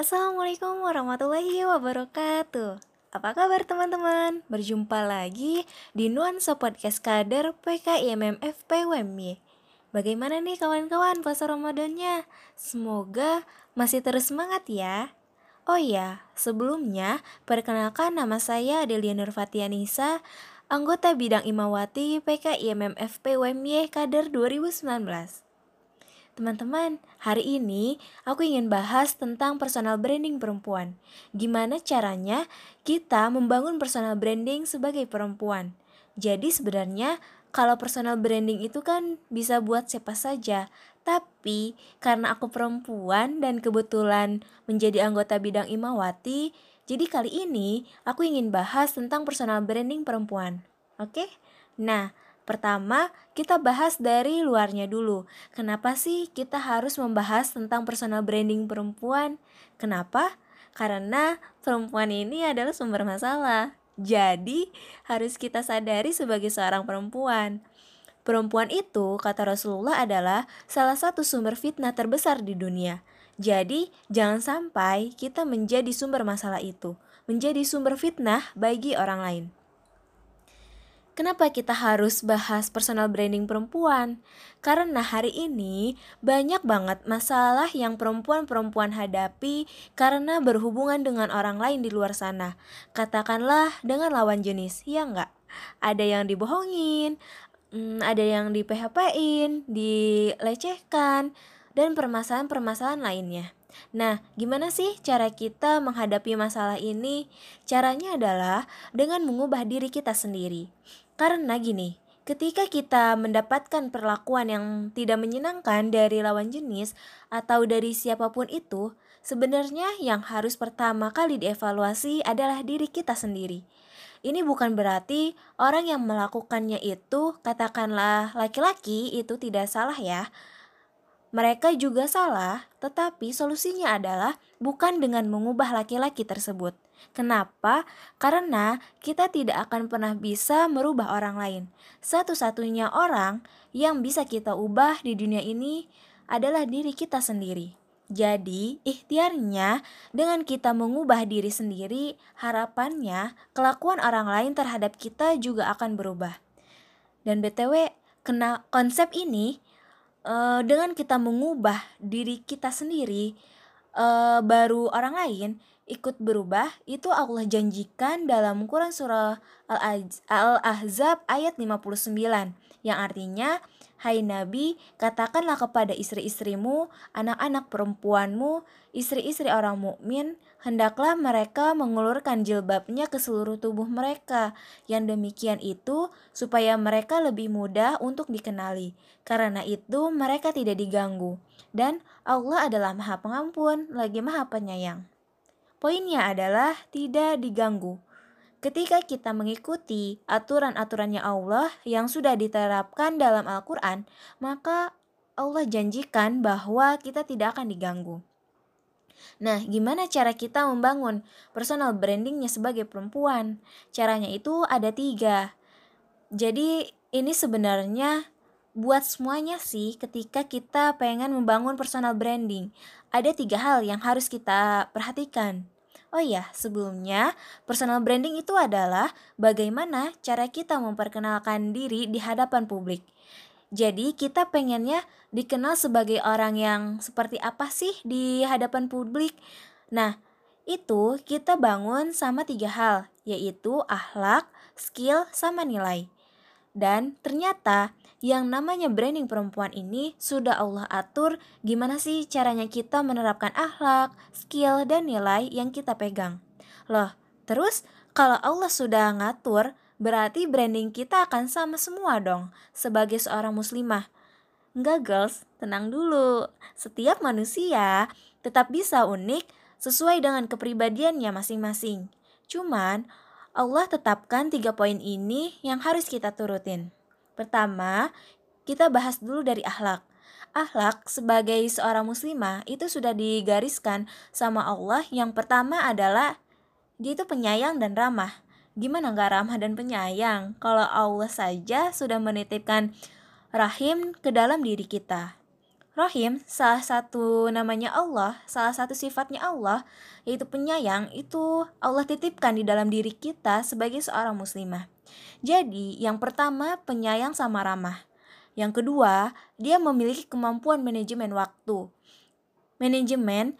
Assalamualaikum warahmatullahi wabarakatuh. Apa kabar teman-teman? Berjumpa lagi di Nuansa Podcast Kader PKIMMFP WMY. Bagaimana nih kawan-kawan puasa Ramadannya? Semoga masih terus semangat ya. Oh iya, sebelumnya perkenalkan nama saya Adelia Nurfatianisa, anggota bidang Imawati PKIMMFP WMY Kader 2019. Teman-teman, hari ini aku ingin bahas tentang personal branding perempuan. Gimana caranya kita membangun personal branding sebagai perempuan. Jadi sebenarnya kalau personal branding itu kan bisa buat siapa saja. Tapi karena aku perempuan dan kebetulan menjadi anggota bidang Imawati, jadi kali ini aku ingin bahas tentang personal branding perempuan. Oke? Nah, Pertama, kita bahas dari luarnya dulu. Kenapa sih kita harus membahas tentang personal branding perempuan? Kenapa? Karena perempuan ini adalah sumber masalah. Jadi, harus kita sadari sebagai seorang perempuan. Perempuan itu, kata Rasulullah, adalah salah satu sumber fitnah terbesar di dunia. Jadi, jangan sampai kita menjadi sumber masalah itu, menjadi sumber fitnah bagi orang lain. Kenapa kita harus bahas personal branding perempuan? Karena hari ini banyak banget masalah yang perempuan-perempuan hadapi karena berhubungan dengan orang lain di luar sana. Katakanlah dengan lawan jenis, ya enggak? Ada yang dibohongin, hmm, ada yang di PHP-in, dilecehkan, dan permasalahan-permasalahan lainnya. Nah, gimana sih cara kita menghadapi masalah ini? Caranya adalah dengan mengubah diri kita sendiri. Karena gini, ketika kita mendapatkan perlakuan yang tidak menyenangkan dari lawan jenis atau dari siapa pun itu, sebenarnya yang harus pertama kali dievaluasi adalah diri kita sendiri. Ini bukan berarti orang yang melakukannya itu, katakanlah laki-laki, itu tidak salah ya. Mereka juga salah, tetapi solusinya adalah bukan dengan mengubah laki-laki tersebut Kenapa? Karena kita tidak akan pernah bisa merubah orang lain. Satu-satunya orang yang bisa kita ubah di dunia ini adalah diri kita sendiri. Jadi, ikhtiarnya dengan kita mengubah diri sendiri, harapannya kelakuan orang lain terhadap kita juga akan berubah. Dan BTW, kena konsep ini uh, dengan kita mengubah diri kita sendiri, uh, baru orang lain ikut berubah itu Allah janjikan dalam Quran surah Al-Ahzab ayat 59 yang artinya Hai Nabi, katakanlah kepada istri-istrimu, anak-anak perempuanmu, istri-istri orang mukmin, hendaklah mereka mengulurkan jilbabnya ke seluruh tubuh mereka. Yang demikian itu supaya mereka lebih mudah untuk dikenali. Karena itu mereka tidak diganggu. Dan Allah adalah Maha Pengampun, lagi Maha Penyayang. Poinnya adalah tidak diganggu. Ketika kita mengikuti aturan-aturannya Allah yang sudah diterapkan dalam Al-Quran, maka Allah janjikan bahwa kita tidak akan diganggu. Nah, gimana cara kita membangun personal brandingnya sebagai perempuan? Caranya itu ada tiga. Jadi, ini sebenarnya buat semuanya sih ketika kita pengen membangun personal branding. Ada tiga hal yang harus kita perhatikan. Oh iya, sebelumnya personal branding itu adalah bagaimana cara kita memperkenalkan diri di hadapan publik. Jadi kita pengennya dikenal sebagai orang yang seperti apa sih di hadapan publik. Nah, itu kita bangun sama tiga hal, yaitu akhlak, skill, sama nilai. Dan ternyata yang namanya branding perempuan ini sudah Allah atur gimana sih caranya kita menerapkan akhlak, skill, dan nilai yang kita pegang. Loh, terus kalau Allah sudah ngatur, berarti branding kita akan sama semua dong sebagai seorang muslimah. Enggak girls, tenang dulu. Setiap manusia tetap bisa unik sesuai dengan kepribadiannya masing-masing. Cuman, Allah tetapkan tiga poin ini yang harus kita turutin. Pertama, kita bahas dulu dari akhlak. Akhlak sebagai seorang muslimah itu sudah digariskan sama Allah. Yang pertama adalah dia itu penyayang dan ramah. Gimana nggak ramah dan penyayang kalau Allah saja sudah menitipkan rahim ke dalam diri kita. Rohim, salah satu namanya Allah, salah satu sifatnya Allah, yaitu penyayang, itu Allah titipkan di dalam diri kita sebagai seorang muslimah. Jadi, yang pertama penyayang sama ramah. Yang kedua, dia memiliki kemampuan manajemen waktu. Manajemen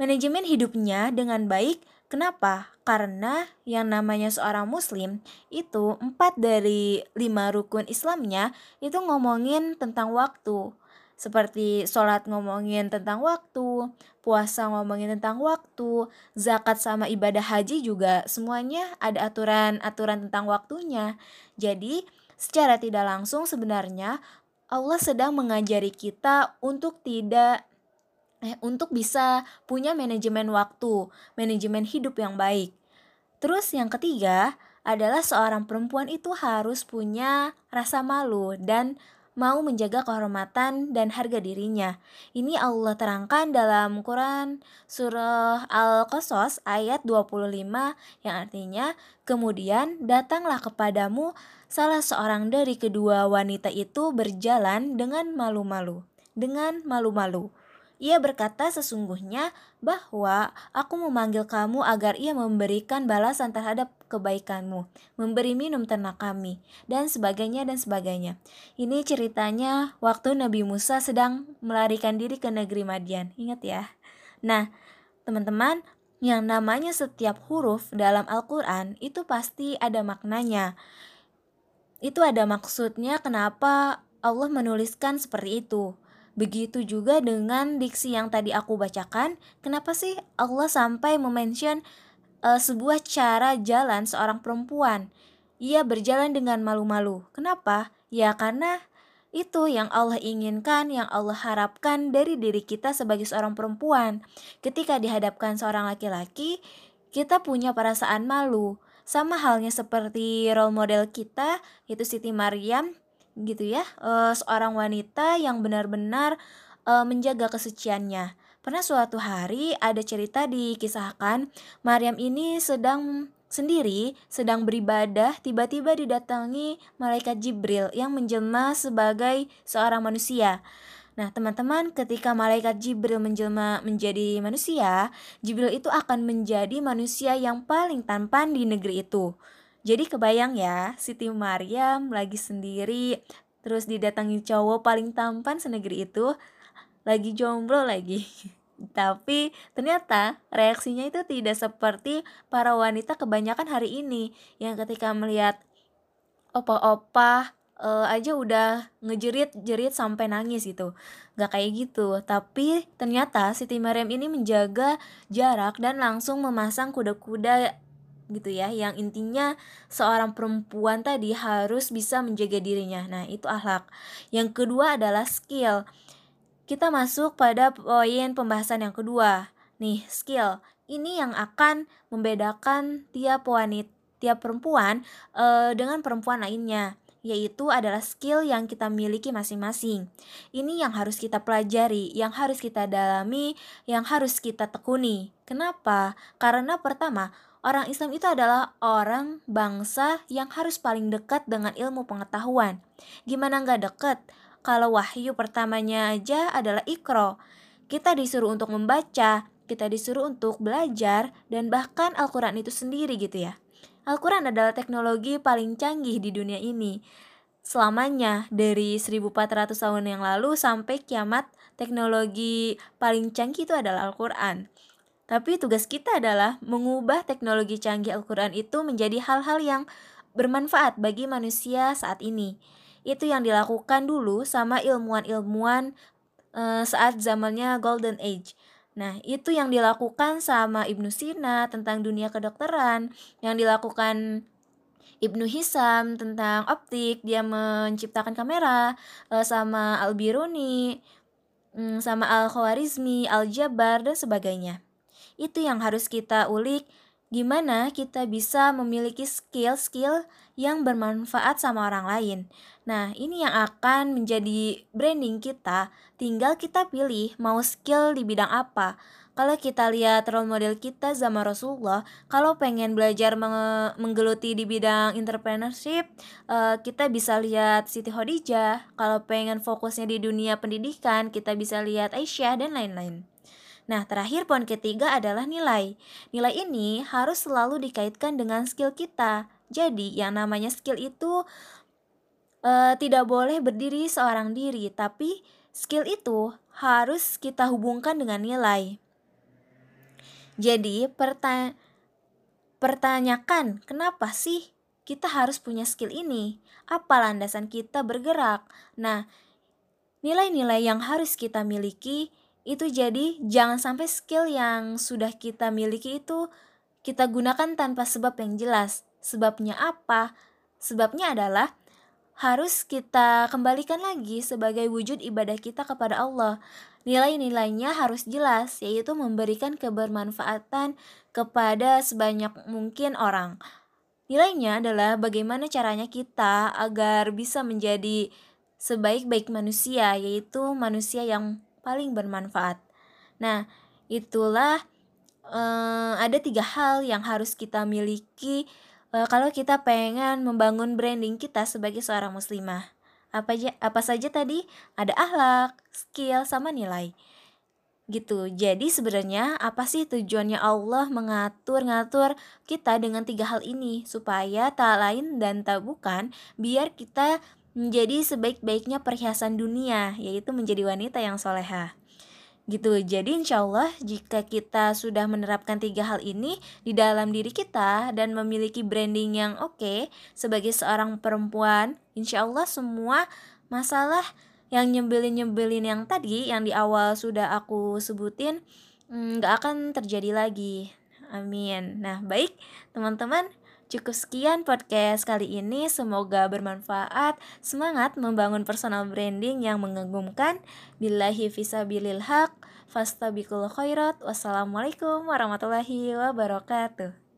manajemen hidupnya dengan baik Kenapa? Karena yang namanya seorang muslim itu empat dari lima rukun Islamnya itu ngomongin tentang waktu. Seperti sholat ngomongin tentang waktu, puasa ngomongin tentang waktu, zakat sama ibadah haji juga semuanya ada aturan-aturan tentang waktunya. Jadi secara tidak langsung sebenarnya Allah sedang mengajari kita untuk tidak eh, untuk bisa punya manajemen waktu, manajemen hidup yang baik. Terus yang ketiga adalah seorang perempuan itu harus punya rasa malu dan mau menjaga kehormatan dan harga dirinya. Ini Allah terangkan dalam Quran surah Al-Qasas ayat 25 yang artinya kemudian datanglah kepadamu salah seorang dari kedua wanita itu berjalan dengan malu-malu, dengan malu-malu. Ia berkata sesungguhnya bahwa aku memanggil kamu agar ia memberikan balasan terhadap kebaikanmu, memberi minum ternak kami, dan sebagainya dan sebagainya. Ini ceritanya waktu Nabi Musa sedang melarikan diri ke negeri Madian. Ingat ya. Nah, teman-teman, yang namanya setiap huruf dalam Al-Quran itu pasti ada maknanya. Itu ada maksudnya kenapa Allah menuliskan seperti itu. Begitu juga dengan diksi yang tadi aku bacakan, kenapa sih Allah sampai memention uh, sebuah cara jalan seorang perempuan? Ia berjalan dengan malu-malu. Kenapa? Ya karena itu yang Allah inginkan, yang Allah harapkan dari diri kita sebagai seorang perempuan. Ketika dihadapkan seorang laki-laki, kita punya perasaan malu. Sama halnya seperti role model kita, yaitu Siti Maryam, gitu ya uh, seorang wanita yang benar-benar uh, menjaga kesuciannya. Pernah suatu hari ada cerita dikisahkan Maryam ini sedang sendiri sedang beribadah tiba-tiba didatangi malaikat Jibril yang menjelma sebagai seorang manusia. Nah, teman-teman, ketika malaikat Jibril menjelma menjadi manusia, Jibril itu akan menjadi manusia yang paling tampan di negeri itu. Jadi kebayang ya, Siti Maryam lagi sendiri, terus didatangi cowok paling tampan senegeri itu, lagi jomblo lagi. Tapi ternyata reaksinya itu tidak seperti para wanita kebanyakan hari ini yang ketika melihat opa-opa uh, aja udah ngejerit-jerit sampai nangis gitu. Gak kayak gitu. Tapi ternyata Siti Maryam ini menjaga jarak dan langsung memasang kuda-kuda gitu ya yang intinya seorang perempuan tadi harus bisa menjaga dirinya nah itu akhlak yang kedua adalah skill kita masuk pada poin pembahasan yang kedua nih skill ini yang akan membedakan tiap wanita tiap perempuan uh, dengan perempuan lainnya yaitu adalah skill yang kita miliki masing-masing. Ini yang harus kita pelajari, yang harus kita dalami, yang harus kita tekuni. Kenapa? Karena pertama, Orang Islam itu adalah orang bangsa yang harus paling dekat dengan ilmu pengetahuan. Gimana nggak dekat? Kalau wahyu pertamanya aja adalah ikro. Kita disuruh untuk membaca, kita disuruh untuk belajar, dan bahkan Al-Quran itu sendiri gitu ya. Al-Quran adalah teknologi paling canggih di dunia ini. Selamanya dari 1400 tahun yang lalu sampai kiamat teknologi paling canggih itu adalah Al-Quran. Tapi tugas kita adalah mengubah teknologi canggih Al-Quran itu menjadi hal-hal yang bermanfaat bagi manusia saat ini. Itu yang dilakukan dulu sama ilmuwan-ilmuwan e, saat zamannya Golden Age. Nah, itu yang dilakukan sama Ibnu Sina tentang dunia kedokteran, yang dilakukan Ibnu Hisam tentang optik, dia menciptakan kamera, e, sama Al-Biruni, mm, sama Al-Khawarizmi, Al-Jabar, dan sebagainya itu yang harus kita ulik gimana kita bisa memiliki skill-skill yang bermanfaat sama orang lain. Nah, ini yang akan menjadi branding kita. Tinggal kita pilih mau skill di bidang apa. kalau kita lihat role model kita zaman Rasulullah, kalau pengen belajar menggeluti di bidang entrepreneurship, uh, kita bisa lihat Siti Khadijah. Kalau pengen fokusnya di dunia pendidikan, kita bisa lihat Aisyah dan lain-lain. Nah, terakhir poin ketiga adalah nilai. Nilai ini harus selalu dikaitkan dengan skill kita. Jadi, yang namanya skill itu uh, tidak boleh berdiri seorang diri, tapi skill itu harus kita hubungkan dengan nilai. Jadi, perta pertanyakan kenapa sih kita harus punya skill ini? Apa landasan kita bergerak? Nah, nilai-nilai yang harus kita miliki itu jadi jangan sampai skill yang sudah kita miliki itu kita gunakan tanpa sebab yang jelas. Sebabnya apa? Sebabnya adalah harus kita kembalikan lagi sebagai wujud ibadah kita kepada Allah. Nilai-nilainya harus jelas, yaitu memberikan kebermanfaatan kepada sebanyak mungkin orang. Nilainya adalah bagaimana caranya kita agar bisa menjadi sebaik-baik manusia, yaitu manusia yang paling bermanfaat. Nah, itulah uh, ada tiga hal yang harus kita miliki uh, kalau kita pengen membangun branding kita sebagai seorang muslimah. Apa aja apa saja tadi? Ada akhlak skill sama nilai. Gitu. Jadi sebenarnya apa sih tujuannya Allah mengatur-ngatur kita dengan tiga hal ini? Supaya tak lain dan tak bukan biar kita menjadi sebaik-baiknya perhiasan dunia yaitu menjadi wanita yang soleha. Gitu. Jadi insya Allah jika kita sudah menerapkan tiga hal ini di dalam diri kita dan memiliki branding yang oke okay, sebagai seorang perempuan insya Allah semua masalah yang nyebelin-nyebelin yang tadi yang di awal sudah aku sebutin mm, nggak akan terjadi lagi. Amin. Nah baik teman-teman Cukup sekian podcast kali ini, semoga bermanfaat. Semangat membangun personal branding yang mengagumkan. Billahi fisabilil haq, fastabikul khairat. Wassalamualaikum warahmatullahi wabarakatuh.